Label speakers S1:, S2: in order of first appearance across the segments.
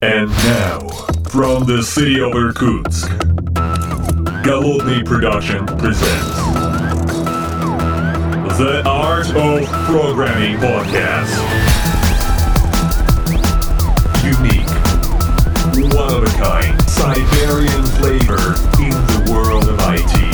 S1: And now, from the city of Irkutsk, Голодный Production presents The Art of Programming Podcast. Unique, one of a kind, Siberian flavor in the world of IT.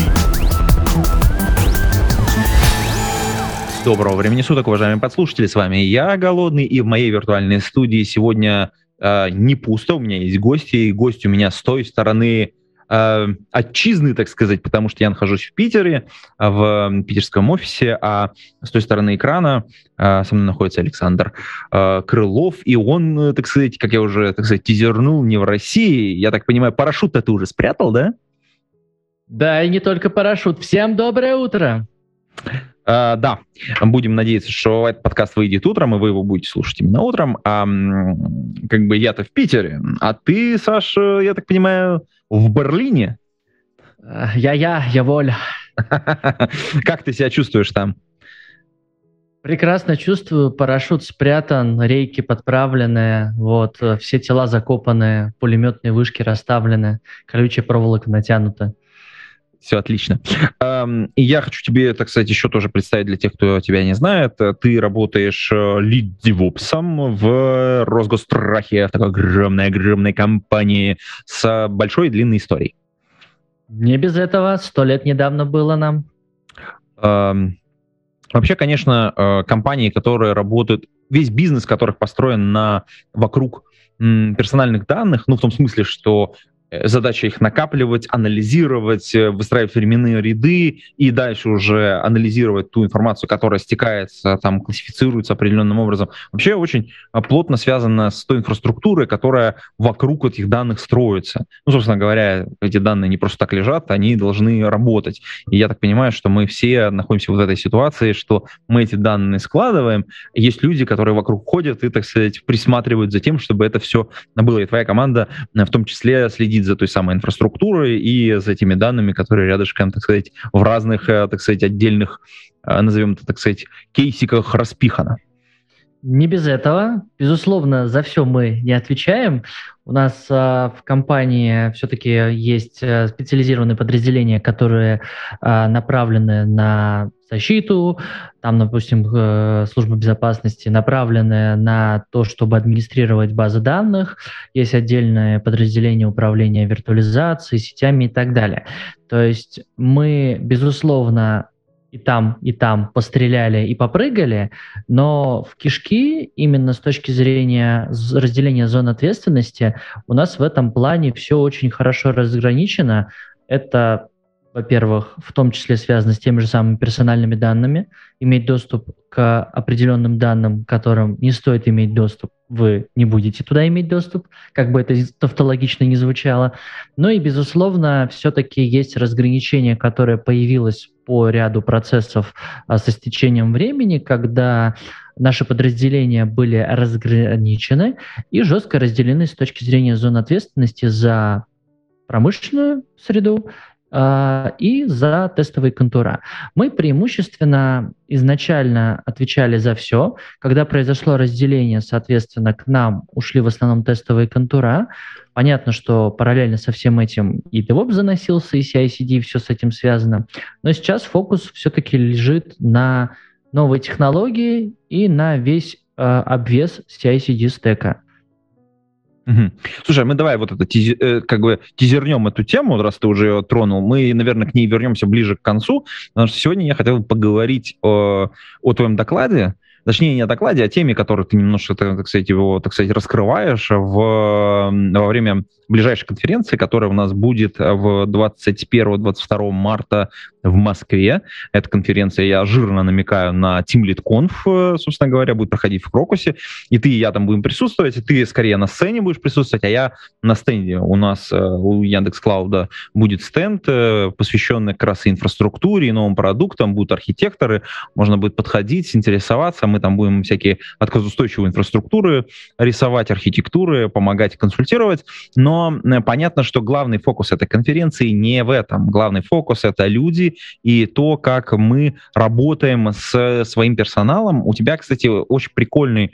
S2: Доброго времени суток, уважаемые подслушатели. С вами я, Голодный, и в моей виртуальной студии сегодня э, не пусто. У меня есть гости, и гость у меня с той стороны э, отчизны, так сказать, потому что я нахожусь в Питере, э, в питерском офисе, а с той стороны экрана э, со мной находится Александр э, Крылов, и он, э, так сказать, как я уже, так сказать, тизернул, не в России. Я так понимаю, парашют-то ты уже спрятал, да?
S3: Да, и не только парашют. Всем доброе утро.
S2: Uh, да, будем надеяться, что этот подкаст выйдет утром, и вы его будете слушать именно утром. А, как бы я-то в Питере, а ты, Саша, я так понимаю, в Берлине?
S3: Я-я, я воля.
S2: Как ты себя чувствуешь там?
S3: Прекрасно чувствую, парашют спрятан, рейки подправлены, вот, все тела закопаны, пулеметные вышки расставлены, колючая проволока натянута.
S2: Все отлично. И я хочу тебе, так сказать, еще тоже представить для тех, кто тебя не знает. Ты работаешь лид-девопсом в Росгострахе, в такой огромной-огромной компании с большой и длинной историей.
S3: Не без этого. Сто лет недавно было нам.
S2: Вообще, конечно, компании, которые работают, весь бизнес которых построен на вокруг персональных данных, ну, в том смысле, что Э, задача их накапливать, анализировать, э, выстраивать временные ряды и дальше уже анализировать ту информацию, которая стекается, там, классифицируется определенным образом. Вообще очень а, плотно связано с той инфраструктурой, которая вокруг этих данных строится. Ну, собственно говоря, эти данные не просто так лежат, они должны работать. И я так понимаю, что мы все находимся вот в этой ситуации, что мы эти данные складываем, есть люди, которые вокруг ходят и, так сказать, присматривают за тем, чтобы это все было. И твоя команда в том числе следит следить за той самой инфраструктурой и за теми данными, которые рядышком, так сказать, в разных, э, так сказать, отдельных, э, назовем это, так сказать, кейсиках распихано.
S3: Не без этого. Безусловно, за все мы не отвечаем. У нас а, в компании все-таки есть а, специализированные подразделения, которые а, направлены на защиту, там, допустим, э, служба безопасности направленная на то, чтобы администрировать базы данных, есть отдельное подразделение управления виртуализацией, сетями и так далее. То есть мы, безусловно, и там, и там постреляли и попрыгали, но в кишки именно с точки зрения разделения зон ответственности у нас в этом плане все очень хорошо разграничено. Это во-первых, в том числе связано с теми же самыми персональными данными, иметь доступ к определенным данным, которым не стоит иметь доступ, вы не будете туда иметь доступ, как бы это тавтологично не звучало. Но и, безусловно, все-таки есть разграничение, которое появилось по ряду процессов а, со стечением времени, когда наши подразделения были разграничены и жестко разделены с точки зрения зон ответственности за промышленную среду и за тестовые контура. Мы преимущественно изначально отвечали за все. Когда произошло разделение, соответственно, к нам ушли в основном тестовые контура. Понятно, что параллельно со всем этим и DevOps заносился, и CI-CD, все с этим связано. Но сейчас фокус все-таки лежит на новые технологии и на весь э, обвес CI-CD стека.
S2: Угу. Слушай, мы давай вот это тиз, э, как бы тизернем эту тему, раз ты уже ее тронул. Мы, наверное, к ней вернемся ближе к концу, потому что сегодня я хотел поговорить о, о твоем докладе, точнее не о докладе, а о теме, которую ты немножко, так сказать, его, так сказать, раскрываешь в, во время ближайшей конференции, которая у нас будет в 21-22 марта в Москве. Эта конференция, я жирно намекаю на Team Lead Conf, э, собственно говоря, будет проходить в Крокусе. И ты и я там будем присутствовать, и ты скорее на сцене будешь присутствовать, а я на стенде. У нас э, у Яндекс Клауда будет стенд, э, посвященный как раз инфраструктуре и новым продуктам, будут архитекторы, можно будет подходить, интересоваться, мы там будем всякие отказоустойчивые инфраструктуры рисовать, архитектуры, помогать, консультировать, но понятно, что главный фокус этой конференции не в этом. Главный фокус — это люди, и то, как мы работаем с своим персоналом. У тебя, кстати, очень прикольный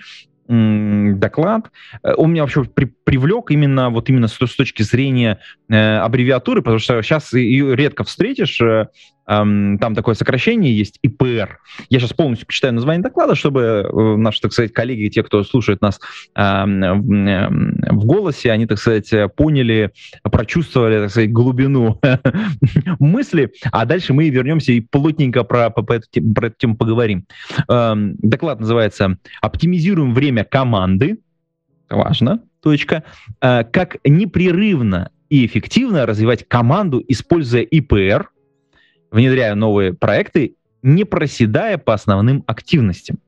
S2: доклад. Э, он меня вообще при, привлек именно вот именно с, с точки зрения э, аббревиатуры, потому что сейчас ее редко встретишь. Э, э, там такое сокращение есть ИПР. Я сейчас полностью почитаю название доклада, чтобы э, наши, так сказать, коллеги, те, кто слушает нас э, в, голосе, они, так сказать, поняли, прочувствовали, так сказать, глубину мысли. А дальше мы вернемся и плотненько про, про, про эту тему поговорим. Э, доклад называется «Оптимизируем время команды, важно, точка, э, как непрерывно и эффективно развивать команду, используя ИПР, внедряя новые проекты, не проседая по основным активностям.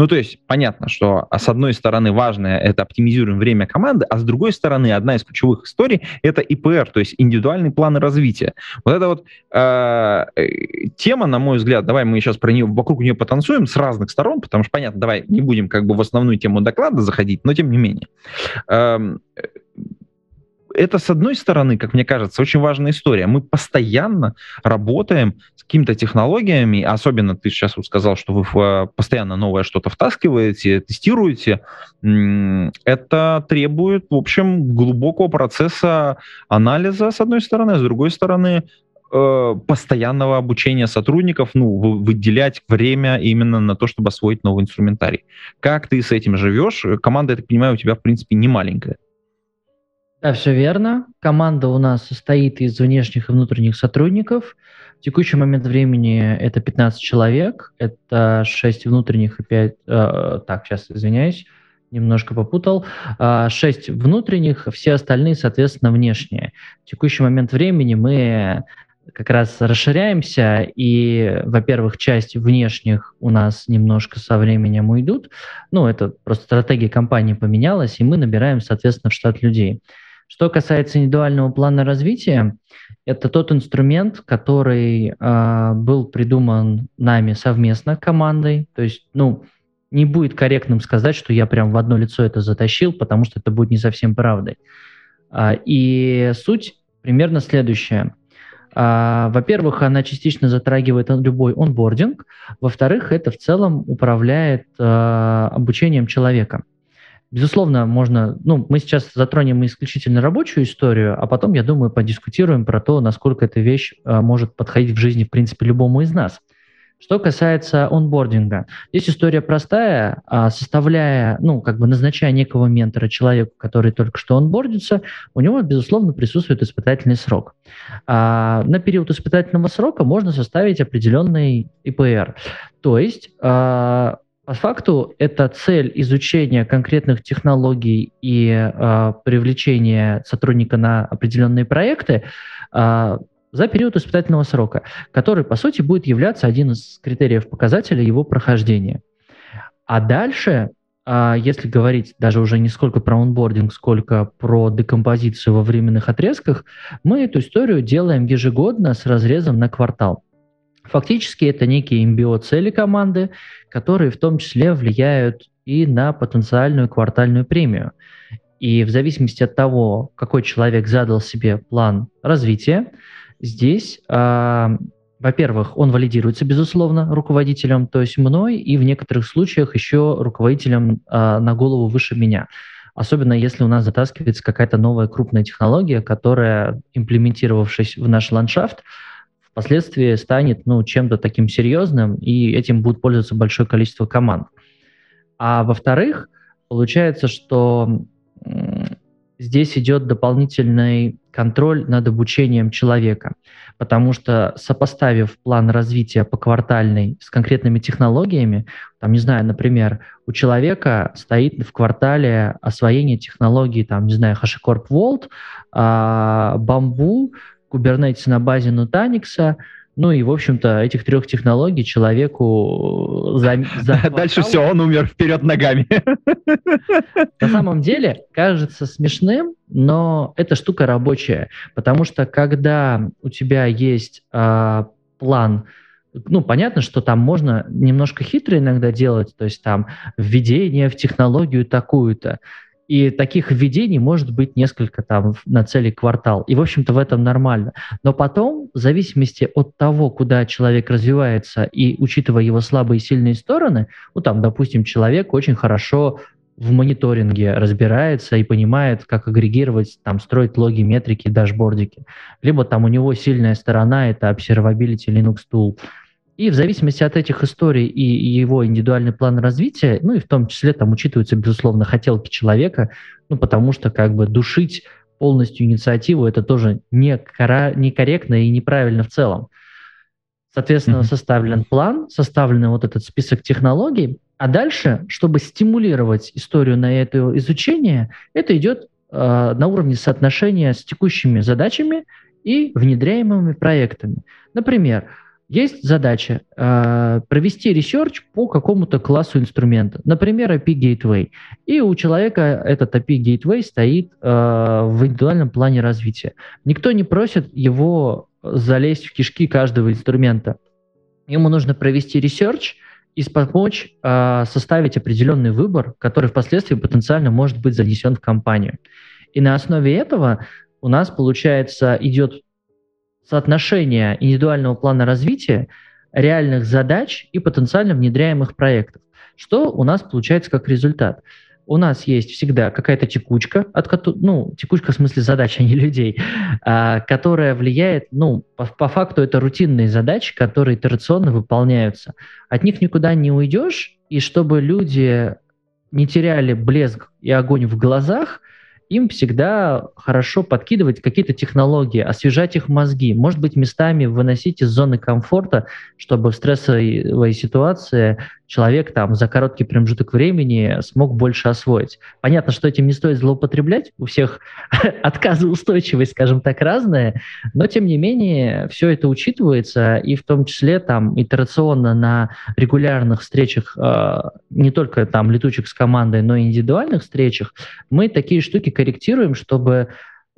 S2: Ну, то есть понятно, что а, с одной стороны важное это оптимизируем время команды, а с другой стороны одна из ключевых историй это ИПР, то есть индивидуальный план развития. Вот эта вот э, тема, на мой взгляд, давай мы сейчас про нее, вокруг нее потанцуем с разных сторон, потому что, понятно, давай не будем как бы в основную тему доклада заходить, но тем не менее. Э, это, с одной стороны, как мне кажется, очень важная история. Мы постоянно работаем с какими-то технологиями, особенно ты сейчас вот сказал, что вы э, постоянно новое что-то втаскиваете, тестируете. Это требует, в общем, глубокого процесса анализа, с одной стороны, а с другой стороны, э, постоянного обучения сотрудников, ну, выделять время именно на то, чтобы освоить новый инструментарий. Как ты с этим живешь? Команда, я так понимаю, у тебя, в принципе, не маленькая.
S3: Да, все верно. Команда у нас состоит из внешних и внутренних сотрудников. В текущий момент времени это 15 человек, это 6 внутренних и 5... Э, так, сейчас извиняюсь, немножко попутал. 6 э, внутренних, все остальные, соответственно, внешние. В текущий момент времени мы как раз расширяемся, и, во-первых, часть внешних у нас немножко со временем уйдут. Ну, это просто стратегия компании поменялась, и мы набираем, соответственно, в штат людей. Что касается индивидуального плана развития, это тот инструмент, который э, был придуман нами совместно командой. То есть, ну, не будет корректным сказать, что я прям в одно лицо это затащил, потому что это будет не совсем правдой. А, и суть примерно следующая. А, во-первых, она частично затрагивает любой онбординг. Во-вторых, это в целом управляет а, обучением человека. Безусловно, можно, ну, мы сейчас затронем исключительно рабочую историю, а потом, я думаю, подискутируем про то, насколько эта вещь а, может подходить в жизни, в принципе, любому из нас. Что касается онбординга, здесь история простая, а, составляя, ну, как бы назначая некого ментора человеку, который только что онбордится, у него, безусловно, присутствует испытательный срок. А, на период испытательного срока можно составить определенный ИПР. То есть а, по факту это цель изучения конкретных технологий и э, привлечения сотрудника на определенные проекты э, за период испытательного срока, который, по сути, будет являться один из критериев показателя его прохождения. А дальше, э, если говорить даже уже не сколько про онбординг, сколько про декомпозицию во временных отрезках, мы эту историю делаем ежегодно с разрезом на квартал. Фактически это некие MBO-цели команды, которые в том числе влияют и на потенциальную квартальную премию. И в зависимости от того, какой человек задал себе план развития, здесь, э, во-первых, он валидируется, безусловно, руководителем, то есть мной, и в некоторых случаях еще руководителем э, на голову выше меня. Особенно если у нас затаскивается какая-то новая крупная технология, которая, имплементировавшись в наш ландшафт, впоследствии станет ну, чем-то таким серьезным, и этим будет пользоваться большое количество команд. А во-вторых, получается, что здесь идет дополнительный контроль над обучением человека, потому что сопоставив план развития по квартальной с конкретными технологиями, там, не знаю, например, у человека стоит в квартале освоение технологий, там, не знаю, HashiCorp Vault, а, бамбу, Kubernetes на базе Nutanix, ну и, в общем-то, этих трех технологий человеку
S2: за, за Дальше все, он умер вперед ногами.
S3: На самом деле кажется смешным, но эта штука рабочая, потому что когда у тебя есть э, план, ну, понятно, что там можно немножко хитро иногда делать, то есть там введение в технологию такую-то, и таких введений может быть несколько там на цели квартал. И, в общем-то, в этом нормально. Но потом, в зависимости от того, куда человек развивается, и учитывая его слабые и сильные стороны, ну, там, допустим, человек очень хорошо в мониторинге разбирается и понимает, как агрегировать, там, строить логи, метрики, дашбордики. Либо там у него сильная сторона — это Observability Linux Tool. И в зависимости от этих историй и его индивидуальный план развития, ну и в том числе там учитываются, безусловно, хотелки человека, ну потому что как бы душить полностью инициативу это тоже некорректно и неправильно в целом. Соответственно, mm-hmm. составлен план, составлен вот этот список технологий, а дальше, чтобы стимулировать историю на это изучение, это идет э, на уровне соотношения с текущими задачами и внедряемыми проектами. Например, есть задача э, провести research по какому-то классу инструмента, например, API Gateway. И у человека этот API Gateway стоит э, в индивидуальном плане развития. Никто не просит его залезть в кишки каждого инструмента. Ему нужно провести research и помочь э, составить определенный выбор, который впоследствии потенциально может быть занесен в компанию. И на основе этого у нас, получается, идет соотношение индивидуального плана развития, реальных задач и потенциально внедряемых проектов. Что у нас получается как результат? у нас есть всегда какая-то текучка, от ну, текучка в смысле задач, а не людей, а, которая влияет, ну, по, по факту это рутинные задачи, которые итерационно выполняются. От них никуда не уйдешь, и чтобы люди не теряли блеск и огонь в глазах, им всегда хорошо подкидывать какие-то технологии, освежать их мозги, может быть, местами выносить из зоны комфорта, чтобы в стрессовой ситуации человек там за короткий промежуток времени смог больше освоить. Понятно, что этим не стоит злоупотреблять, у всех отказоустойчивость, скажем так, разная, но тем не менее все это учитывается, и в том числе там итерационно на регулярных встречах, э, не только там летучих с командой, но и индивидуальных встречах, мы такие штуки корректируем, чтобы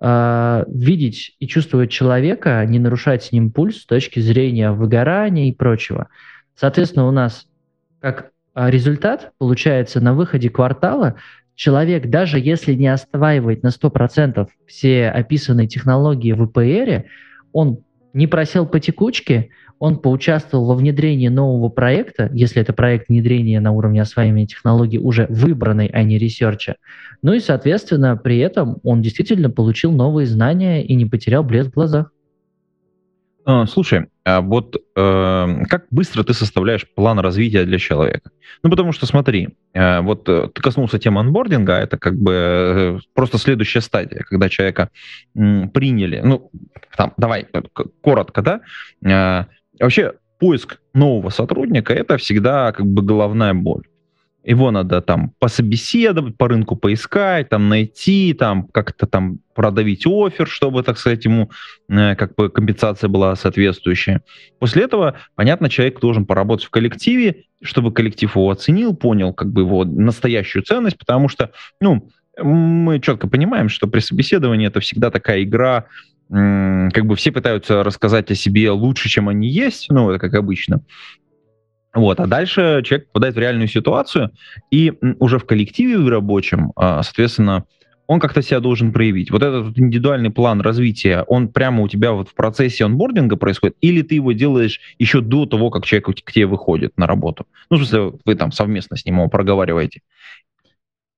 S3: э, видеть и чувствовать человека, не нарушать с ним пульс с точки зрения выгорания и прочего. Соответственно, у нас как а, результат получается на выходе квартала человек, даже если не осваивает на 100% все описанные технологии в ИПР, он не просел по текучке, он поучаствовал во внедрении нового проекта, если это проект внедрения на уровне осваивания технологий уже выбранной, а не research а. Ну и, соответственно, при этом он действительно получил новые знания и не потерял блеск в глазах.
S2: А, слушай, а вот э, как быстро ты составляешь план развития для человека? Ну, потому что смотри, э, вот э, ты коснулся темы анбординга, это как бы э, просто следующая стадия, когда человека э, приняли, ну, там, давай, э, коротко, да, э, вообще поиск нового сотрудника это всегда как бы головная боль его надо там пособеседовать, по рынку поискать, там найти, там как-то там продавить офер, чтобы, так сказать, ему э, как бы компенсация была соответствующая. После этого, понятно, человек должен поработать в коллективе, чтобы коллектив его оценил, понял как бы его настоящую ценность, потому что, ну, мы четко понимаем, что при собеседовании это всегда такая игра, как бы все пытаются рассказать о себе лучше, чем они есть, ну, это как обычно. Вот, а дальше человек попадает в реальную ситуацию, и уже в коллективе в рабочем, а, соответственно, он как-то себя должен проявить. Вот этот индивидуальный план развития, он прямо у тебя вот в процессе онбординга происходит, или ты его делаешь еще до того, как человек к тебе выходит на работу? Ну, в смысле, вы там совместно с ним его проговариваете.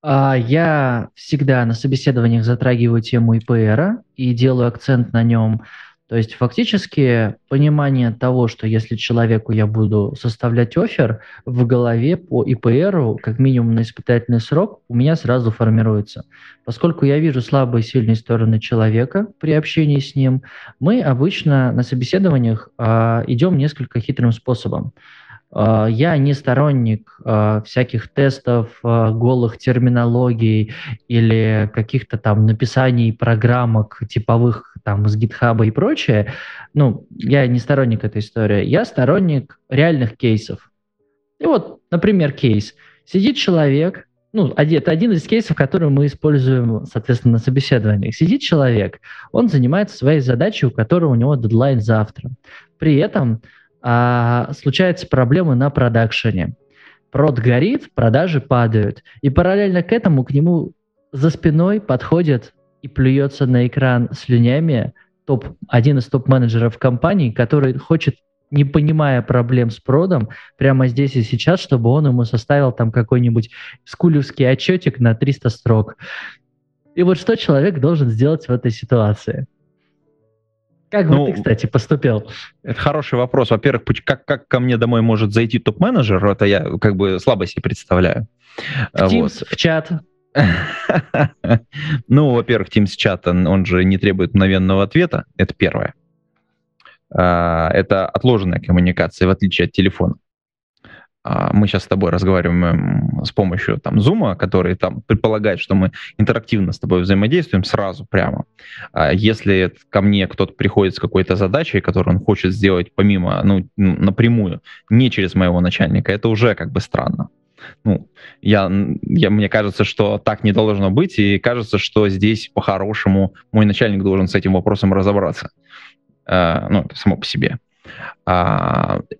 S3: А, я всегда на собеседованиях затрагиваю тему ИПР и делаю акцент на нем то есть фактически понимание того, что если человеку я буду составлять офер, в голове по ИПРу, как минимум на испытательный срок, у меня сразу формируется. Поскольку я вижу слабые и сильные стороны человека при общении с ним, мы обычно на собеседованиях э, идем несколько хитрым способом. А, я не сторонник а, всяких тестов, а, голых терминологий или каких-то там написаний программок типовых там с гитхаба и прочее. Ну, я не сторонник этой истории. Я сторонник реальных кейсов. И вот, например, кейс. Сидит человек, ну, это один из кейсов, который мы используем, соответственно, на собеседованиях. Сидит человек, он занимается своей задачей, у которой у него дедлайн завтра. При этом а, случаются проблемы на продакшене. Прод горит, продажи падают. И параллельно к этому к нему за спиной подходит и плюется на экран слюнями топ, один из топ-менеджеров компании, который хочет не понимая проблем с продом, прямо здесь и сейчас, чтобы он ему составил там какой-нибудь скулевский отчетик на 300 строк. И вот что человек должен сделать в этой ситуации? Как бы ну, ты, кстати, поступил?
S2: Это хороший вопрос. Во-первых, как, как ко мне домой может зайти топ-менеджер, это я как бы слабо себе представляю.
S3: В Teams, вот. в чат.
S2: Ну, во-первых, Teams чат, он же не требует мгновенного ответа, это первое. А, это отложенная коммуникация, в отличие от телефона. А, мы сейчас с тобой разговариваем с помощью там Zoom, который там предполагает, что мы интерактивно с тобой взаимодействуем сразу прямо. А если ко мне кто-то приходит с какой-то задачей, которую он хочет сделать помимо, ну, напрямую, не через моего начальника, это уже как бы странно. Ну, я, я, мне кажется, что так не должно быть, и кажется, что здесь по-хорошему мой начальник должен с этим вопросом разобраться. Uh, ну, это само по себе.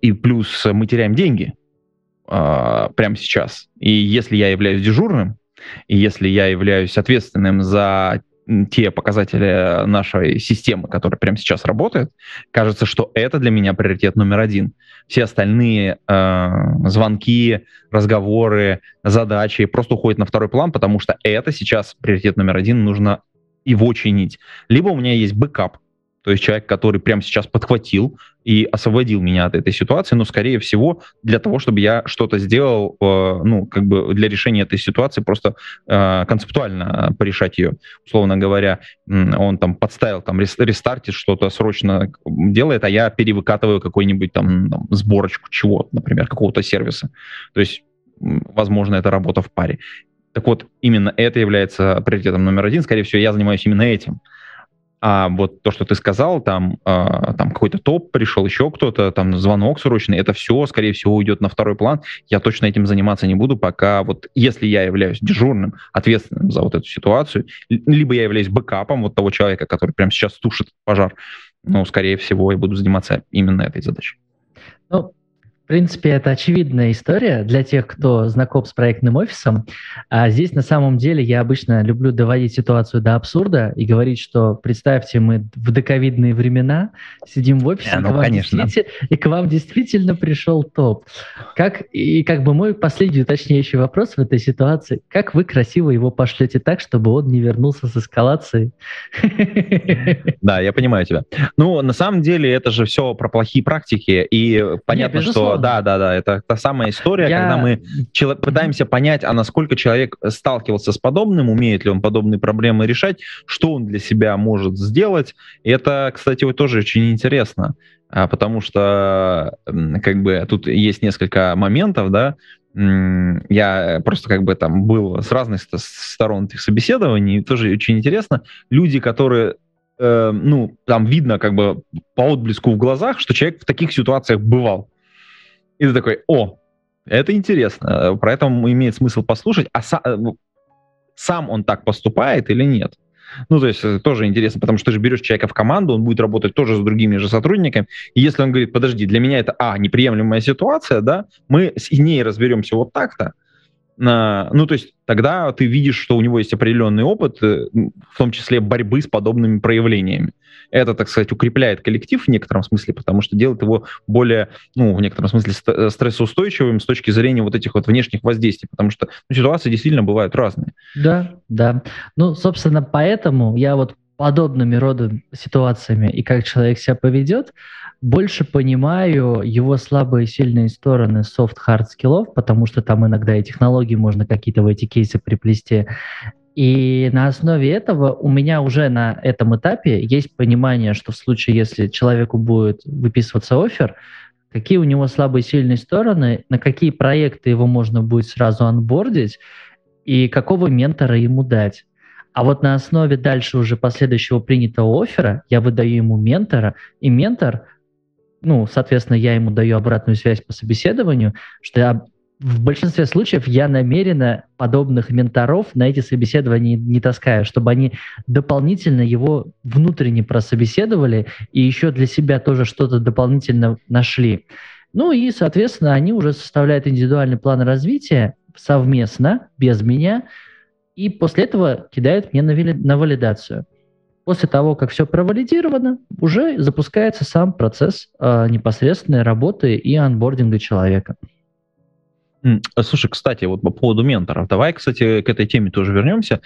S2: И плюс мы теряем деньги, э, прямо сейчас. И если я являюсь дежурным, и если я являюсь ответственным за те показатели нашей системы, которая прямо сейчас работает, кажется, что это для меня приоритет номер один. Все остальные э, звонки, разговоры, задачи просто уходят на второй план, потому что это сейчас приоритет номер один, нужно его чинить. Либо у меня есть backup, то есть человек, который прямо сейчас подхватил и освободил меня от этой ситуации, но, скорее всего, для того, чтобы я что-то сделал, э, ну, как бы для решения этой ситуации, просто э, концептуально порешать ее. Условно говоря, он там подставил, там, рестартит, что-то срочно делает, а я перевыкатываю какой-нибудь там, там сборочку чего например, какого-то сервиса. То есть, возможно, это работа в паре. Так вот, именно это является приоритетом номер один. Скорее всего, я занимаюсь именно этим. А вот то, что ты сказал, там, э, там какой-то топ пришел, еще кто-то, там звонок срочный, это все, скорее всего, уйдет на второй план. Я точно этим заниматься не буду, пока вот если я являюсь дежурным, ответственным за вот эту ситуацию, либо я являюсь бэкапом вот того человека, который прямо сейчас тушит пожар, ну, скорее всего, я буду заниматься именно этой задачей.
S3: Ну, в принципе, это очевидная история для тех, кто знаком с проектным офисом. А здесь на самом деле я обычно люблю доводить ситуацию до абсурда и говорить, что представьте, мы в доковидные времена сидим в офисе, yeah, ну, и, к конечно. и к вам действительно пришел топ. Как, и как бы мой последний уточняющий вопрос в этой ситуации, как вы красиво его пошлете так, чтобы он не вернулся с эскалацией?
S2: Да, я понимаю тебя. Ну, на самом деле, это же все про плохие практики, и понятно, что да, да, да, это та самая история, Я... когда мы чело- пытаемся понять, а насколько человек сталкивался с подобным, умеет ли он подобные проблемы решать, что он для себя может сделать. И это, кстати, вот тоже очень интересно, а, потому что как бы тут есть несколько моментов, да, я просто как бы там был с разных сторон этих собеседований, тоже очень интересно. Люди, которые э, ну, там видно как бы по отблеску в глазах, что человек в таких ситуациях бывал. И ты такой, о, это интересно, про это имеет смысл послушать, а са- э, сам он так поступает или нет? Ну, то есть это тоже интересно, потому что ты же берешь человека в команду, он будет работать тоже с другими же сотрудниками, и если он говорит, подожди, для меня это, а, неприемлемая ситуация, да, мы с ней разберемся вот так-то, ну, то есть тогда ты видишь, что у него есть определенный опыт, э, в том числе борьбы с подобными проявлениями. Это, так сказать, укрепляет коллектив в некотором смысле, потому что делает его более, ну, в некотором смысле стрессоустойчивым с точки зрения вот этих вот внешних воздействий, потому что ну, ситуации действительно бывают разные.
S3: Да, да. Ну, собственно, поэтому я вот подобными родом ситуациями и как человек себя поведет, больше понимаю его слабые и сильные стороны soft-hard скиллов, потому что там иногда и технологии можно какие-то в эти кейсы приплести. И на основе этого у меня уже на этом этапе есть понимание, что в случае, если человеку будет выписываться офер, какие у него слабые и сильные стороны, на какие проекты его можно будет сразу анбордить, и какого ментора ему дать. А вот на основе дальше уже последующего принятого оффера я выдаю ему ментора, и ментор, ну, соответственно, я ему даю обратную связь по собеседованию, что я в большинстве случаев я намеренно подобных менторов на эти собеседования не таскаю, чтобы они дополнительно его внутренне прособеседовали и еще для себя тоже что-то дополнительно нашли. Ну и, соответственно, они уже составляют индивидуальный план развития совместно, без меня, и после этого кидают мне на, на валидацию. После того, как все провалидировано, уже запускается сам процесс э, непосредственной работы и анбординга человека.
S2: Слушай, кстати, вот по поводу менторов. Давай, кстати, к этой теме тоже вернемся.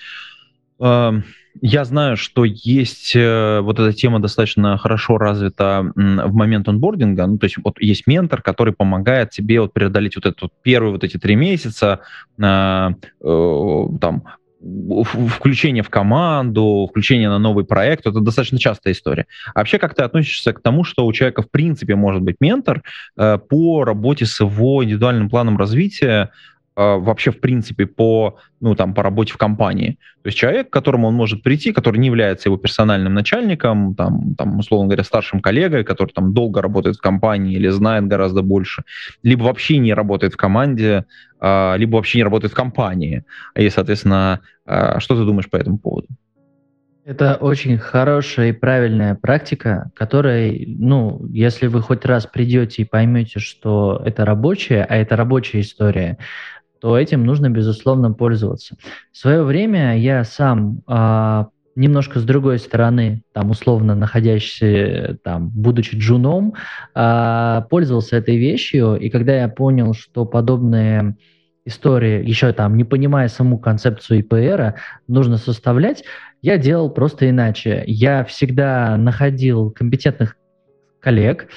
S2: Я знаю, что есть э, вот эта тема достаточно хорошо развита в момент онбординга. Ну, то есть вот есть ментор, который помогает тебе вот преодолеть вот этот вот первые вот эти три месяца, э, э, там, включение в команду, включение на новый проект, это достаточно частая история. А вообще, как ты относишься к тому, что у человека в принципе может быть ментор э, по работе с его индивидуальным планом развития, вообще, в принципе, по, ну, там, по работе в компании. То есть человек, к которому он может прийти, который не является его персональным начальником, там, там, условно говоря, старшим коллегой, который там долго работает в компании или знает гораздо больше, либо вообще не работает в команде, а, либо вообще не работает в компании. И, соответственно, а, что ты думаешь по этому поводу?
S3: Это очень хорошая и правильная практика, которая, ну, если вы хоть раз придете и поймете, что это рабочая, а это рабочая история, то этим нужно, безусловно, пользоваться. В свое время я сам э, немножко с другой стороны, там, условно находящийся, там, будучи джуном, э, пользовался этой вещью, и когда я понял, что подобные истории, еще там, не понимая саму концепцию ИПР, нужно составлять, я делал просто иначе. Я всегда находил компетентных коллег,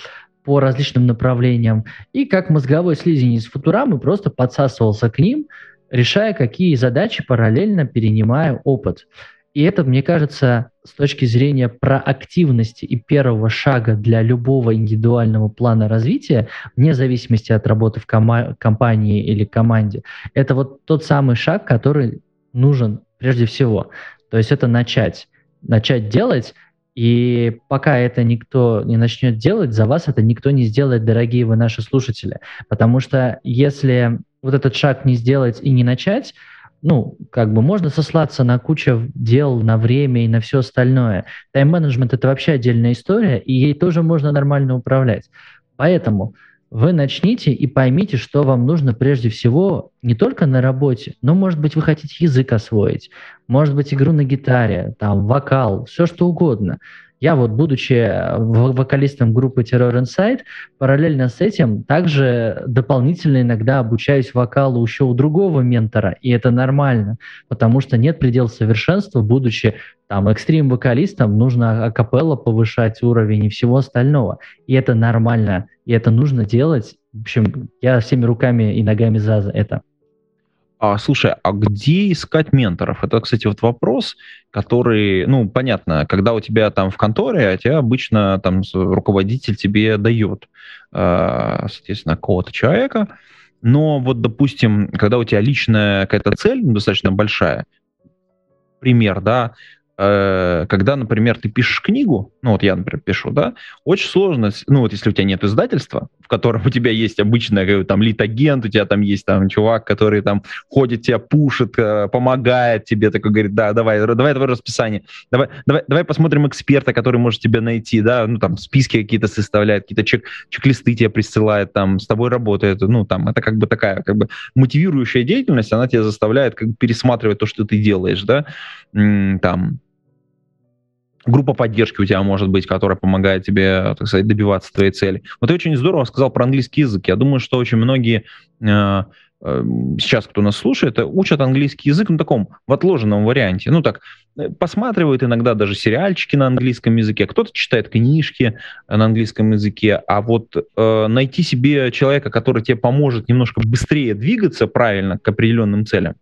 S3: по различным направлениям. И как мозговой слизень из Футурамы просто подсасывался к ним, решая, какие задачи параллельно перенимая опыт. И это, мне кажется, с точки зрения проактивности и первого шага для любого индивидуального плана развития, вне зависимости от работы в кома- компании или команде, это вот тот самый шаг, который нужен прежде всего. То есть это начать. Начать делать и пока это никто не начнет делать, за вас это никто не сделает, дорогие вы наши слушатели. Потому что если вот этот шаг не сделать и не начать, ну, как бы можно сослаться на кучу дел, на время и на все остальное. Тайм-менеджмент — это вообще отдельная история, и ей тоже можно нормально управлять. Поэтому вы начните и поймите, что вам нужно прежде всего не только на работе, но, может быть, вы хотите язык освоить, может быть, игру на гитаре, там, вокал, все что угодно. Я вот, будучи э, вокалистом группы Terror Inside, параллельно с этим также дополнительно иногда обучаюсь вокалу еще у другого ментора, и это нормально, потому что нет предела совершенства, будучи там экстрим-вокалистом, нужно акапелла повышать уровень и всего остального, и это нормально, и это нужно делать. В общем, я всеми руками и ногами за это.
S2: А, слушай, а где искать менторов? Это, кстати, вот вопрос, который, ну, понятно, когда у тебя там в конторе, а тебя обычно там руководитель тебе дает, а, соответственно, какого-то человека, но вот, допустим, когда у тебя личная какая-то цель ну, достаточно большая, пример, да, когда, например, ты пишешь книгу, ну вот я, например, пишу, да, очень сложно, ну вот если у тебя нет издательства, в котором у тебя есть обычный там лид-агент, у тебя там есть там чувак, который там ходит, тебя пушит, э, помогает тебе, такой говорит, да, давай, давай давай расписание, давай, давай, давай посмотрим эксперта, который может тебя найти, да, ну там списки какие-то составляет, какие-то чек, чек-листы тебе присылает, там с тобой работает, ну там это как бы такая как бы мотивирующая деятельность, она тебя заставляет как бы пересматривать то, что ты делаешь, да, там группа поддержки у тебя может быть, которая помогает тебе, так сказать, добиваться твоей цели. Вот ты очень здорово сказал про английский язык. Я думаю, что очень многие э, э, сейчас, кто нас слушает, учат английский язык на таком, в отложенном варианте. Ну так, Э, посматривают иногда даже сериальчики на английском языке, кто-то читает книжки на английском языке, а вот э, найти себе человека, который тебе поможет немножко быстрее двигаться правильно к определенным целям,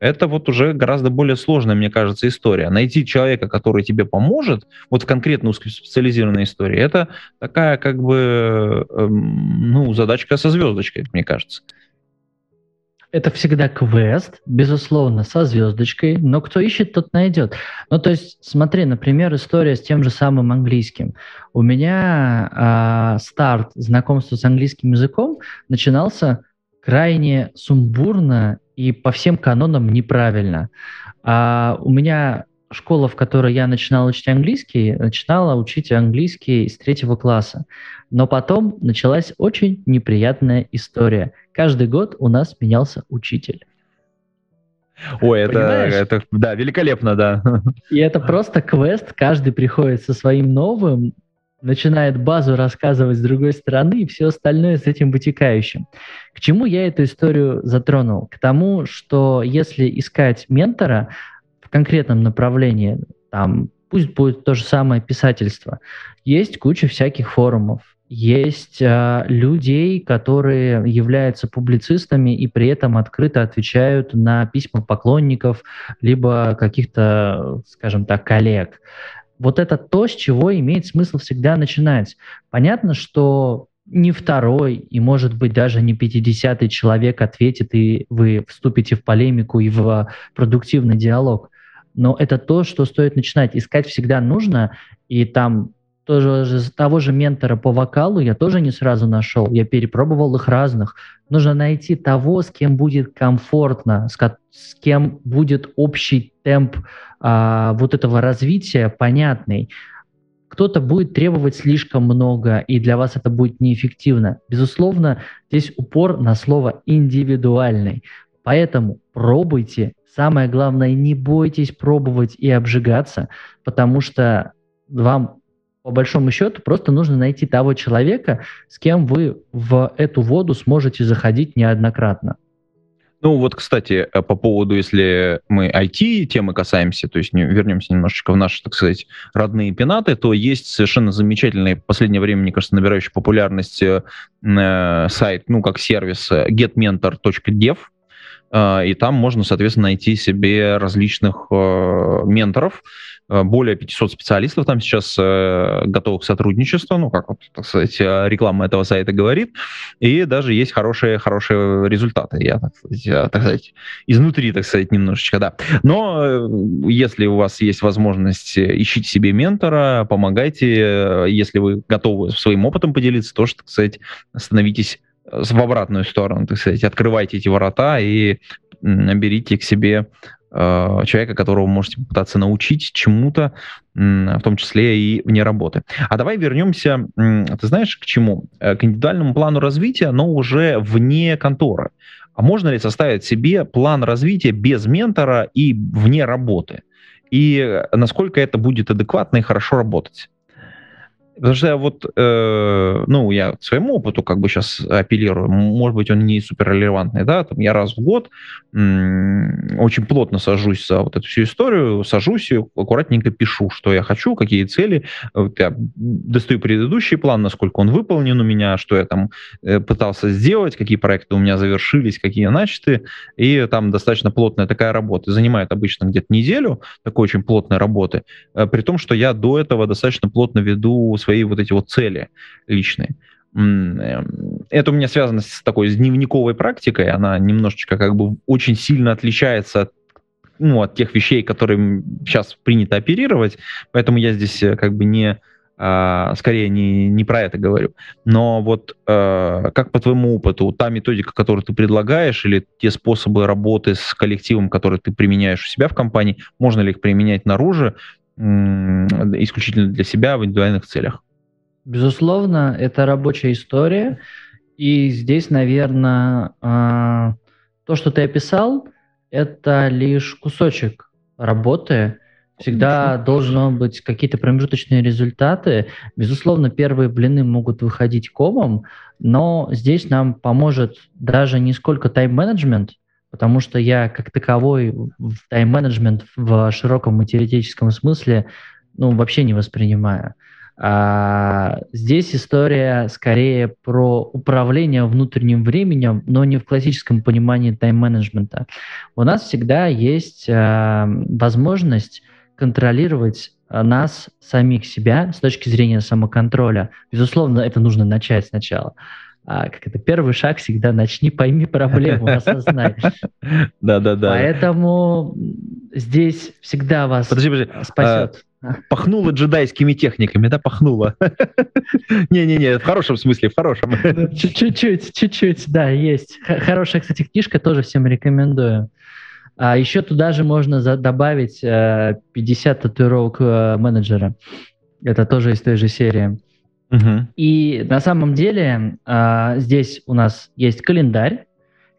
S2: это вот уже гораздо более сложная, мне кажется, история. Найти человека, который тебе поможет, вот в конкретно узкоспециализированной истории, это такая как бы э, ну, задачка со звездочкой, мне кажется.
S3: Это всегда квест, безусловно, со звездочкой, но кто ищет, тот найдет. Ну, то есть, смотри, например, история с тем же самым английским. У меня э, старт знакомства с английским языком начинался крайне сумбурно и по всем канонам неправильно. А у меня школа, в которой я начинал учить английский, начинала учить английский с третьего класса. Но потом началась очень неприятная история. Каждый год у нас менялся учитель.
S2: Ой, это, это, да, великолепно, да.
S3: И это просто квест, каждый приходит со своим новым, начинает базу рассказывать с другой стороны и все остальное с этим вытекающим. К чему я эту историю затронул? К тому, что если искать ментора в конкретном направлении, там, пусть будет то же самое писательство, есть куча всяких форумов, есть э, людей, которые являются публицистами и при этом открыто отвечают на письма поклонников, либо каких-то, скажем так, коллег. Вот это то, с чего имеет смысл всегда начинать. Понятно, что не второй и, может быть, даже не пятидесятый человек ответит, и вы вступите в полемику и в продуктивный диалог. Но это то, что стоит начинать. Искать всегда нужно, и там тоже, того же ментора по вокалу я тоже не сразу нашел. Я перепробовал их разных. Нужно найти того, с кем будет комфортно, с, с кем будет общий темп а, вот этого развития понятный. Кто-то будет требовать слишком много, и для вас это будет неэффективно. Безусловно, здесь упор на слово «индивидуальный». Поэтому пробуйте. Самое главное, не бойтесь пробовать и обжигаться, потому что вам по большому счету просто нужно найти того человека, с кем вы в эту воду сможете заходить неоднократно.
S2: Ну вот, кстати, э, по поводу, если мы IT-темы касаемся, то есть не, вернемся немножечко в наши, так сказать, родные пенаты, то есть совершенно замечательный, в последнее время, мне кажется, набирающий популярность э, э сайт, ну, как сервис э, getmentor.dev, и там можно, соответственно, найти себе различных э, менторов, Э, более 500 специалистов там сейчас э, готовы к сотрудничеству, ну, как вот, так сказать, э, реклама этого сайта говорит, и даже есть хорошие, хорошие результаты, я, так сказать, я, так сказать, изнутри, так сказать, немножечко, да. Но э, если у вас есть возможность, ищите себе ментора, помогайте, если вы готовы своим опытом поделиться, тоже, так сказать, становитесь в обратную сторону, так сказать, открывайте эти ворота и берите к себе Э, человека, которого можете попытаться научить чему-то, в том числе и вне работы. А давай вернемся, ты знаешь, к чему? Э, к индивидуальному плану развития, но уже вне конторы. А можно ли составить себе план развития без ментора и вне работы? И насколько это будет адекватно и хорошо работать? Потому что вот, э, ну, я своему опыту как бы сейчас апеллирую, может быть, он не супер релевантный, да, там я раз в год м- очень плотно сажусь за вот эту всю историю, сажусь и аккуратненько пишу, что я хочу, какие цели, вот я достаю предыдущий план, насколько он выполнен у меня, что я там э, пытался сделать, какие проекты у меня завершились, какие начаты, и там достаточно плотная такая работа, занимает обычно где-то неделю такой очень плотной работы, э, при том, что я до этого достаточно плотно веду свои вот эти вот цели личные. Эм, это у меня связано с такой с дневниковой практикой, она немножечко как бы очень сильно отличается от ну, от тех вещей, которые сейчас принято оперировать, поэтому я здесь э, как бы не, а, скорее не, не про это говорю. Но вот а, как по твоему опыту, та методика, которую ты предлагаешь, или те способы работы с коллективом, которые ты применяешь у себя в компании, можно ли их применять наружу, исключительно для себя в индивидуальных целях.
S3: Безусловно, это рабочая история. И здесь, наверное, а, то, что ты описал, это лишь кусочек работы. Всегда Конечно. должны быть какие-то промежуточные результаты. Безусловно, первые блины могут выходить комом, но здесь нам поможет даже не сколько тайм-менеджмент, потому что я как таковой в тайм-менеджмент в широком материалистическом смысле ну, вообще не воспринимаю. А, здесь история скорее про управление внутренним временем, но не в классическом понимании тайм-менеджмента. У нас всегда есть а, возможность контролировать нас, самих себя, с точки зрения самоконтроля. Безусловно, это нужно начать сначала а, как это первый шаг всегда начни, пойми проблему, осознай.
S2: Да, да, да.
S3: Поэтому здесь всегда вас подожди, подожди. спасет.
S2: А, пахнуло джедайскими техниками, да, пахнуло. Не-не-не, в хорошем смысле, в хорошем.
S3: Чуть-чуть, чуть-чуть, да, есть. Хорошая, кстати, книжка, тоже всем рекомендую. А еще туда же можно добавить 50 э, татуировок э, менеджера. Это тоже из той же серии. И на самом деле а, здесь у нас есть календарь,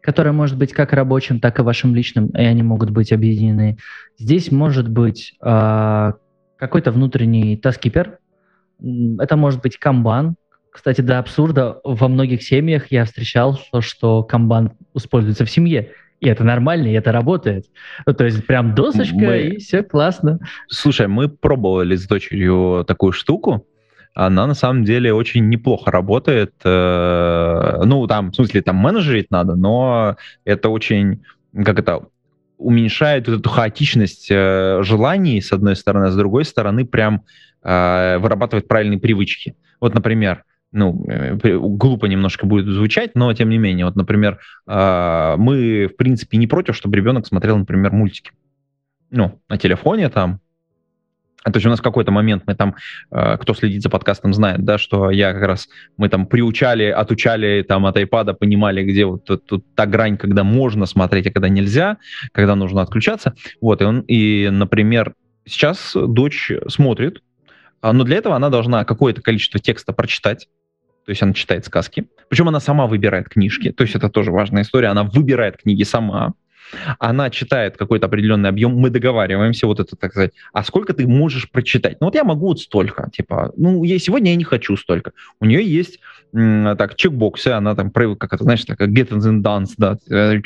S3: которое может быть как рабочим, так и вашим личным, и они могут быть объединены. Здесь может быть э, какой-то внутренний таскипер, это может быть камбан. Кстати, до абсурда во многих семьях я встречал, что, что камбан используется в семье. И это нормально, и это работает. Ну, то есть прям досочка, мы... и все классно.
S2: Слушай, мы пробовали с дочерью такую штуку. Она на самом деле очень неплохо работает. Э, ну, там, в смысле, там менеджерить надо, но это очень, как это, уменьшает вот эту хаотичность э, желаний, с одной стороны, а с другой стороны, прям э, вырабатывает правильные привычки. Вот, например, ну, глупо немножко будет звучать, но тем не менее, вот, например, мы, в принципе, не против, чтобы ребенок смотрел, например, мультики. Ну, на телефоне там, то есть у нас какой-то момент мы там, э, кто следит за подкастом, знает, да, что я как раз, мы там приучали, отучали там от iPad, понимали, где вот тут, тут та грань, когда можно смотреть, а когда нельзя, когда нужно отключаться. Вот, и, он, и например, сейчас дочь смотрит, а, но для этого она должна какое-то количество текста прочитать, то есть она читает сказки. Причем она сама выбирает книжки, то есть это тоже важная история. Она выбирает книги сама, она читает какой-то определенный объем, мы договариваемся, вот это, так сказать, а сколько ты можешь прочитать? Ну вот я могу вот столько, типа, ну я сегодня я не хочу столько. У нее есть так, чекбоксы, она там, как это, знаешь, так, get and dance, да, э,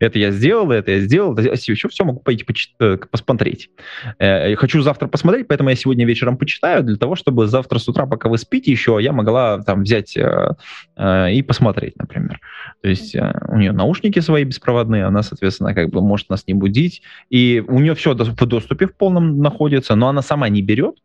S2: это я сделал, это я сделал, еще все могу пойти э, посмотреть. Э, хочу завтра посмотреть, поэтому я сегодня вечером почитаю, для того, чтобы завтра с утра, пока вы спите еще, я могла там взять и посмотреть, например. То есть у нее наушники свои беспроводные, она, соответственно, как бы может нас не будить, и у нее все в доступе в полном находится, но она сама не берет,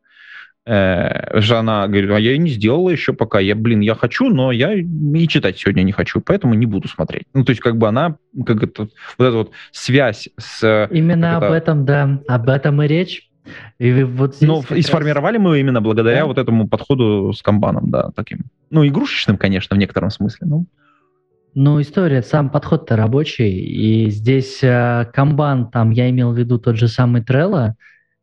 S2: э, же она говорит, а я и не сделала еще пока, я, блин, я хочу, но я и читать сегодня не хочу, поэтому не буду смотреть. Ну, то есть, как бы она, как это, вот эта вот связь с...
S3: Именно об это... этом, да, об этом и речь.
S2: И вот Но и сформировали раз... мы именно благодаря да? вот этому подходу с комбаном, да, таким. Ну, игрушечным, конечно, в некотором смысле, но...
S3: Ну, история, сам подход-то рабочий, и здесь э, камбан, там, я имел в виду тот же самый Trello,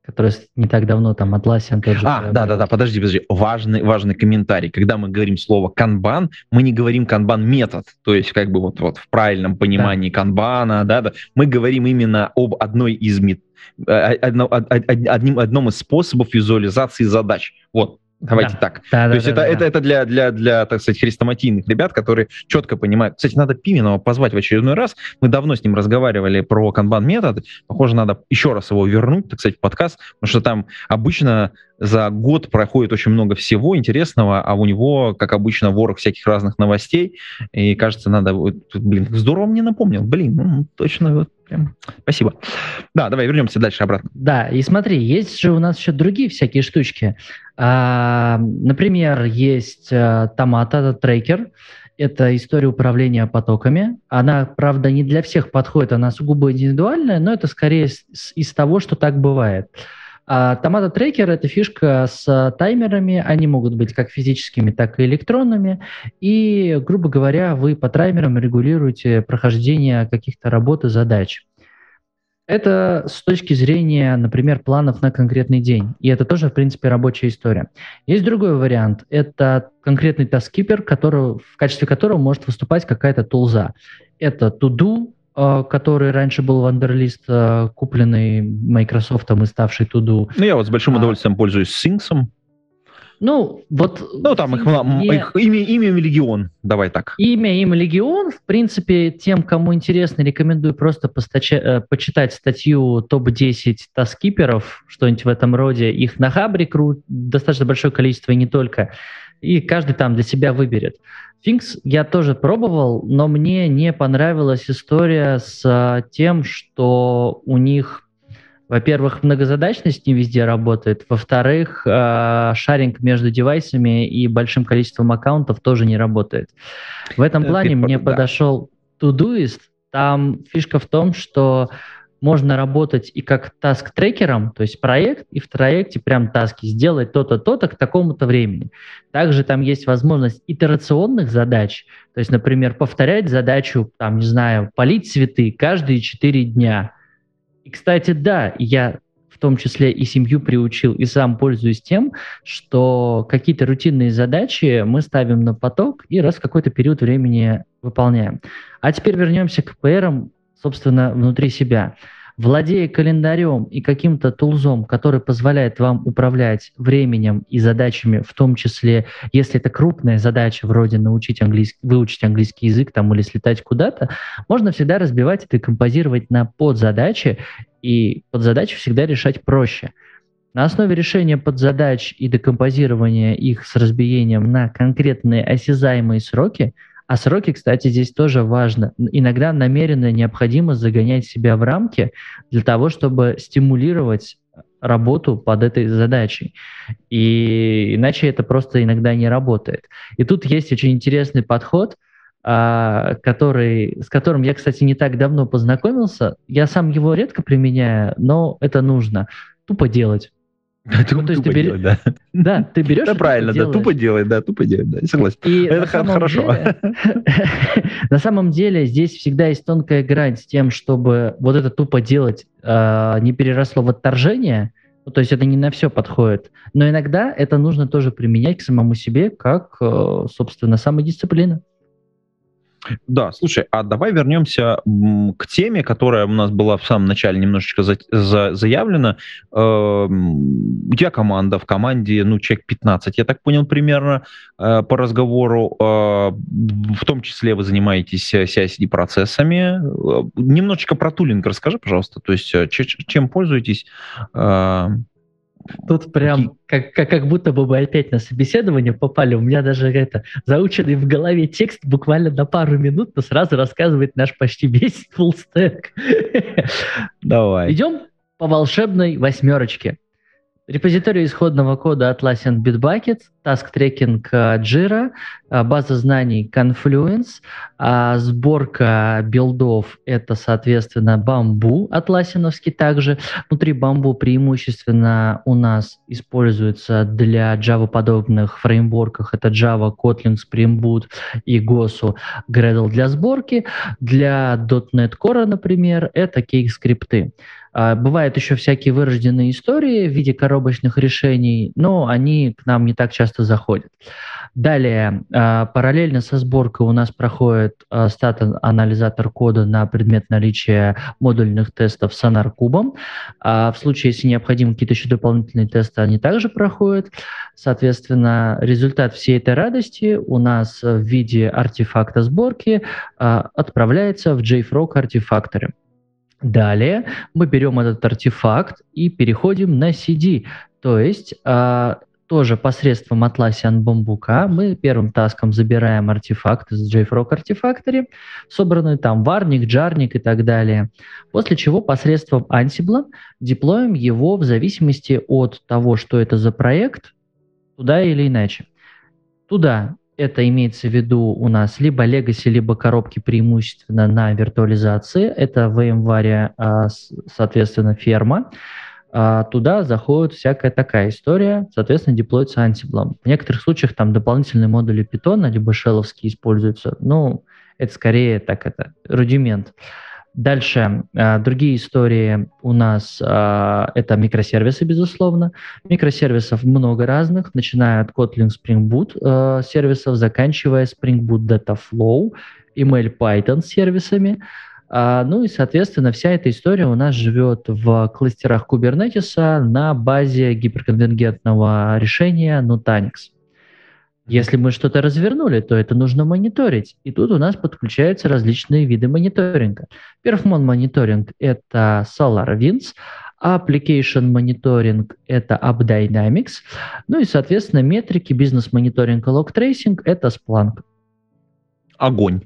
S3: который не так давно там Atlassian
S2: тот же... А, да-да-да, подожди, подожди, важный, важный комментарий. Когда мы говорим слово канбан, мы не говорим канбан-метод, то есть как бы вот, вот в правильном понимании да. канбана, да-да, мы говорим именно об одной из мет... Э, одно, одним, одном из способов визуализации задач. Вот, Давайте да. так. Да, То да, есть да, это, да, это, да. это для, для, для, так сказать, хрестоматийных ребят, которые четко понимают. Кстати, надо Пименова позвать в очередной раз. Мы давно с ним разговаривали про канбан-метод. Похоже, надо еще раз его вернуть, так сказать, в подкаст, потому что там обычно за год проходит очень много всего интересного, а у него, как обычно, ворох всяких разных новостей. И кажется, надо... Блин, здорово мне напомнил. Блин, ну, точно вот прям... Спасибо. Да, давай вернемся дальше обратно.
S3: Да, и смотри, есть же у нас еще другие всякие штучки. А, например, есть а, Томата, трекер. Это история управления потоками. Она, правда, не для всех подходит, она сугубо индивидуальная, но это скорее из того, что так бывает. А Трекер – это фишка с таймерами. Они могут быть как физическими, так и электронными. И, грубо говоря, вы по таймерам регулируете прохождение каких-то работ и задач. Это с точки зрения, например, планов на конкретный день. И это тоже, в принципе, рабочая история. Есть другой вариант. Это конкретный таскипер, который, в качестве которого может выступать какая-то тулза. Это To-Do, э, который раньше был Wanderlist, э, купленный Microsoft и ставший To-Do.
S2: Ну, я вот с большим а. удовольствием а, пользуюсь Syncs.
S3: Ну, вот...
S2: Ну, там их, мне... их имя, имя Легион, давай так.
S3: Имя, имя Легион, в принципе, тем, кому интересно, рекомендую просто постача... Э, почитать статью топ-10 таскиперов, что-нибудь в этом роде. Их на Хабре крут достаточно большое количество, и не только. И каждый там для себя выберет. Things я тоже пробовал, но мне не понравилась история с тем, что у них во-первых, многозадачность не везде работает. Во-вторых, э, sharing между девайсами и большим количеством аккаунтов тоже не работает. В этом э, плане мне да. подошел Todoist. Там фишка в том, что можно работать и как task-трекером, то есть проект, и в проекте прям task и сделать то-то, то-то к такому-то времени. Также там есть возможность итерационных задач, то есть, например, повторять задачу, там, не знаю, полить цветы каждые 4 дня – и, кстати, да, я в том числе и семью приучил, и сам пользуюсь тем, что какие-то рутинные задачи мы ставим на поток и раз в какой-то период времени выполняем. А теперь вернемся к ПРам, собственно, внутри себя. Владея календарем и каким-то тулзом, который позволяет вам управлять временем и задачами, в том числе, если это крупная задача, вроде научить английский, выучить английский язык там, или слетать куда-то, можно всегда разбивать и декомпозировать на подзадачи, и подзадачи всегда решать проще. На основе решения подзадач и декомпозирования их с разбиением на конкретные осязаемые сроки – а сроки, кстати, здесь тоже важно. Иногда намеренно необходимо загонять себя в рамки для того, чтобы стимулировать работу под этой задачей. И иначе это просто иногда не работает. И тут есть очень интересный подход, а, который, с которым я, кстати, не так давно познакомился. Я сам его редко применяю, но это нужно. Тупо делать.
S2: Ну, то есть ты берешь, да.
S3: Да, ты берешь.
S2: Да, правильно, да, тупо делает, да, тупо делает, да, согласен. И Это хорошо.
S3: на самом деле здесь всегда есть тонкая грань с тем, чтобы вот это тупо делать а, не переросло в отторжение, ну, то есть это не на все подходит. Но иногда это нужно тоже применять к самому себе, как, э, собственно, самодисциплина.
S2: Да, слушай, а давай вернемся к теме, которая у нас была в самом начале немножечко за, за, заявлена. Э, у тебя команда, в команде, ну, человек 15, я так понял, примерно э, по разговору. Э, в том числе вы занимаетесь CICD-процессами. Э, немножечко про тулинг расскажи, пожалуйста. То есть э, чем пользуетесь? Э,
S3: Тут прям как, как, как будто бы мы опять на собеседование попали. У меня даже это заученный в голове текст буквально на пару минут, но сразу рассказывает наш почти весь stack.
S2: Давай.
S3: Идем по волшебной восьмерочке. Репозиторий исходного кода Atlassian Bitbucket, Task Tracking Jira, э, база знаний Confluence, а сборка билдов – это, соответственно, Bamboo Atlassiaновский также. Внутри Bamboo преимущественно у нас используется для Java-подобных фреймворках. Это Java, Kotlin, Spring Boot и Gosu Gradle для сборки. Для .NET Core, например, это кейк-скрипты. А, бывают еще всякие вырожденные истории в виде коробочных решений, но они к нам не так часто заходят. Далее, а, параллельно со сборкой у нас проходит а, стат-анализатор кода на предмет наличия модульных тестов с анаркубом. В случае, если необходимы какие-то еще дополнительные тесты, они также проходят. Соответственно, результат всей этой радости у нас в виде артефакта сборки отправляется в JFrog артефакторы. Далее мы берем этот артефакт и переходим на CD, то есть а, тоже посредством Atlassian Bambooka мы первым таском забираем артефакт из JFrog Artifactory, собранный там варник, джарник и так далее, после чего посредством Ansible деплоим его в зависимости от того, что это за проект, туда или иначе. Туда это имеется в виду у нас либо Legacy, либо коробки преимущественно на виртуализации. Это VMware, а, соответственно, ферма. А, туда заходит всякая такая история, соответственно, деплоится Ansible. В некоторых случаях там дополнительные модули Python, либо шелловские используются. Ну, это скорее так это, рудимент. Uh, Дальше э, другие истории у нас э, это микросервисы, безусловно. Микросервисов много разных, начиная от Kotlin Spring Boot э, сервисов, заканчивая Spring Boot Dataflow, email Python сервисами. А, ну и, соответственно, вся эта история у нас живет в кластерах Kubernetes на базе гиперконвергентного решения Nutanix. Если мы что-то развернули, то это нужно мониторить. И тут у нас подключаются различные виды мониторинга. Perfmon мониторинг – это SolarWinds, Application Monitoring – это AppDynamics, ну и, соответственно, метрики, бизнес-мониторинг и log-tracing – это Splunk.
S2: Огонь.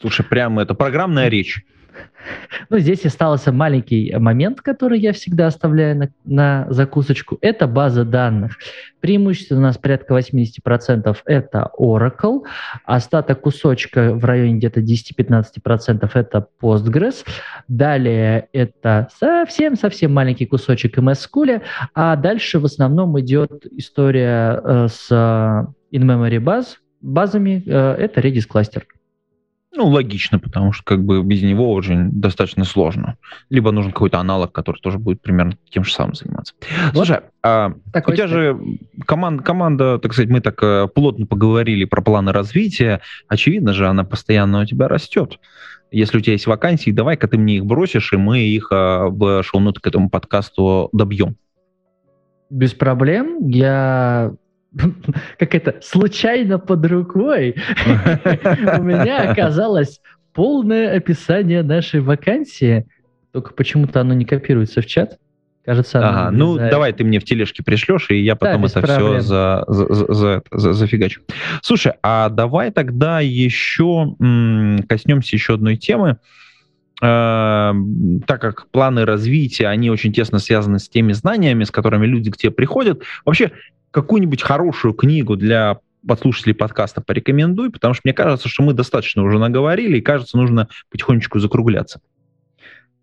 S2: Слушай, прямо это программная речь.
S3: Ну, здесь остался маленький момент, который я всегда оставляю на, на закусочку. Это база данных. Преимущественно у нас порядка 80% это Oracle, остаток кусочка в районе где-то 10-15% это Postgres. Далее это совсем-совсем маленький кусочек MS SQL, а дальше в основном идет история э, с in-memory баз, базами, э, это Redis кластер.
S2: Ну, логично, потому что как бы без него очень достаточно сложно. Либо нужен какой-то аналог, который тоже будет примерно тем же самым заниматься. Вот. Слушай, а у тебя же команда, команда, так сказать, мы так э, плотно поговорили про планы развития. Очевидно же, она постоянно у тебя растет. Если у тебя есть вакансии, давай-ка ты мне их бросишь, и мы их а, в шоу-ноты к этому подкасту добьем.
S3: Без проблем. Я как это, случайно под рукой у меня оказалось полное описание нашей вакансии, только почему-то оно не копируется в чат. Кажется,
S2: ага, ну давай ты мне в тележке пришлешь, и я потом да, это проблем. все за, за, за, за, зафигачу. Слушай, а давай тогда еще м- коснемся еще одной темы. Э, так как планы развития, они очень тесно связаны с теми знаниями, с которыми люди к тебе приходят. Вообще, какую-нибудь хорошую книгу для подслушателей подкаста порекомендуй, потому что мне кажется, что мы достаточно уже наговорили, и кажется, нужно потихонечку закругляться.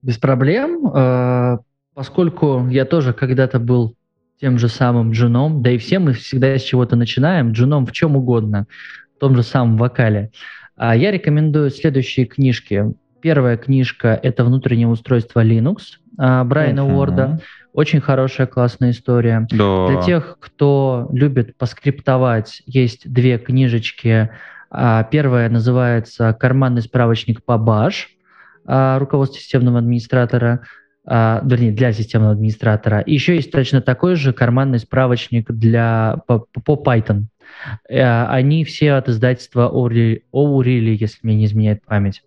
S3: Без проблем, э, поскольку я тоже когда-то был тем же самым джуном, да и все мы всегда с чего-то начинаем, джуном в чем угодно, в том же самом вокале. А я рекомендую следующие книжки. Первая книжка – это «Внутреннее устройство Linux» Брайана uh-huh. Уорда. Очень хорошая, классная история. Да. Для тех, кто любит поскриптовать, есть две книжечки. А, первая называется «Карманный справочник по баш», а, руководство системного администратора, а, вернее, для системного администратора. И еще есть точно такой же карманный справочник для, по, по Python. Э, они все от издательства Оурили, если мне не изменяет память.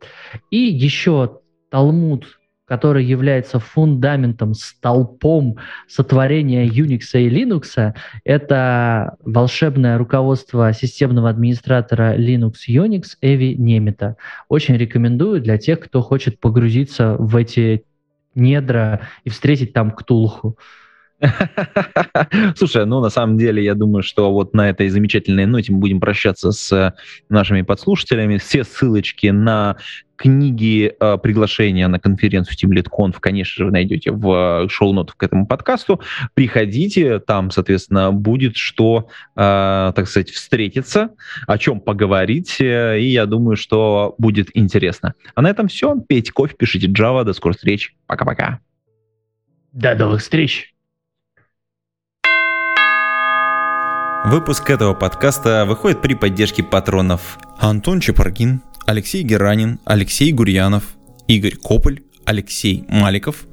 S3: И еще Талмуд который является фундаментом, столпом сотворения Unix и Linux, это волшебное руководство системного администратора Linux Unix Эви Немета. Очень рекомендую для тех, кто хочет погрузиться в эти недра и встретить там Ктулху.
S2: Слушай, ну на самом деле я думаю, что вот на этой замечательной ноте мы будем прощаться с нашими подслушателями. Все ссылочки на книги, э, приглашения на конференцию TeamLead.conf, конечно же, вы найдете в э, шоу-нотах к этому подкасту. Приходите, там, соответственно, будет что, э, так сказать, встретиться, о чем поговорить, и я думаю, что будет интересно. А на этом все. Пейте кофе, пишите Java. До скорой встречи. Пока-пока.
S3: До новых встреч.
S2: Выпуск этого подкаста выходит при поддержке патронов Антон Чепаргин, Алексей Геранин, Алексей Гурьянов, Игорь Кополь, Алексей Маликов,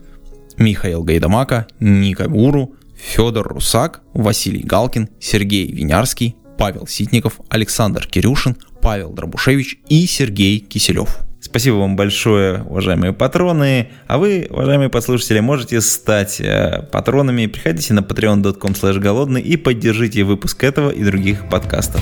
S2: Михаил Гайдамака, Ника Гуру, Федор Русак, Василий Галкин, Сергей Винярский, Павел Ситников, Александр Кирюшин, Павел Дробушевич и Сергей Киселев. Спасибо вам большое, уважаемые патроны. А вы, уважаемые послушатели, можете стать э, патронами. Приходите на patreon.com голодный и поддержите выпуск этого и других подкастов.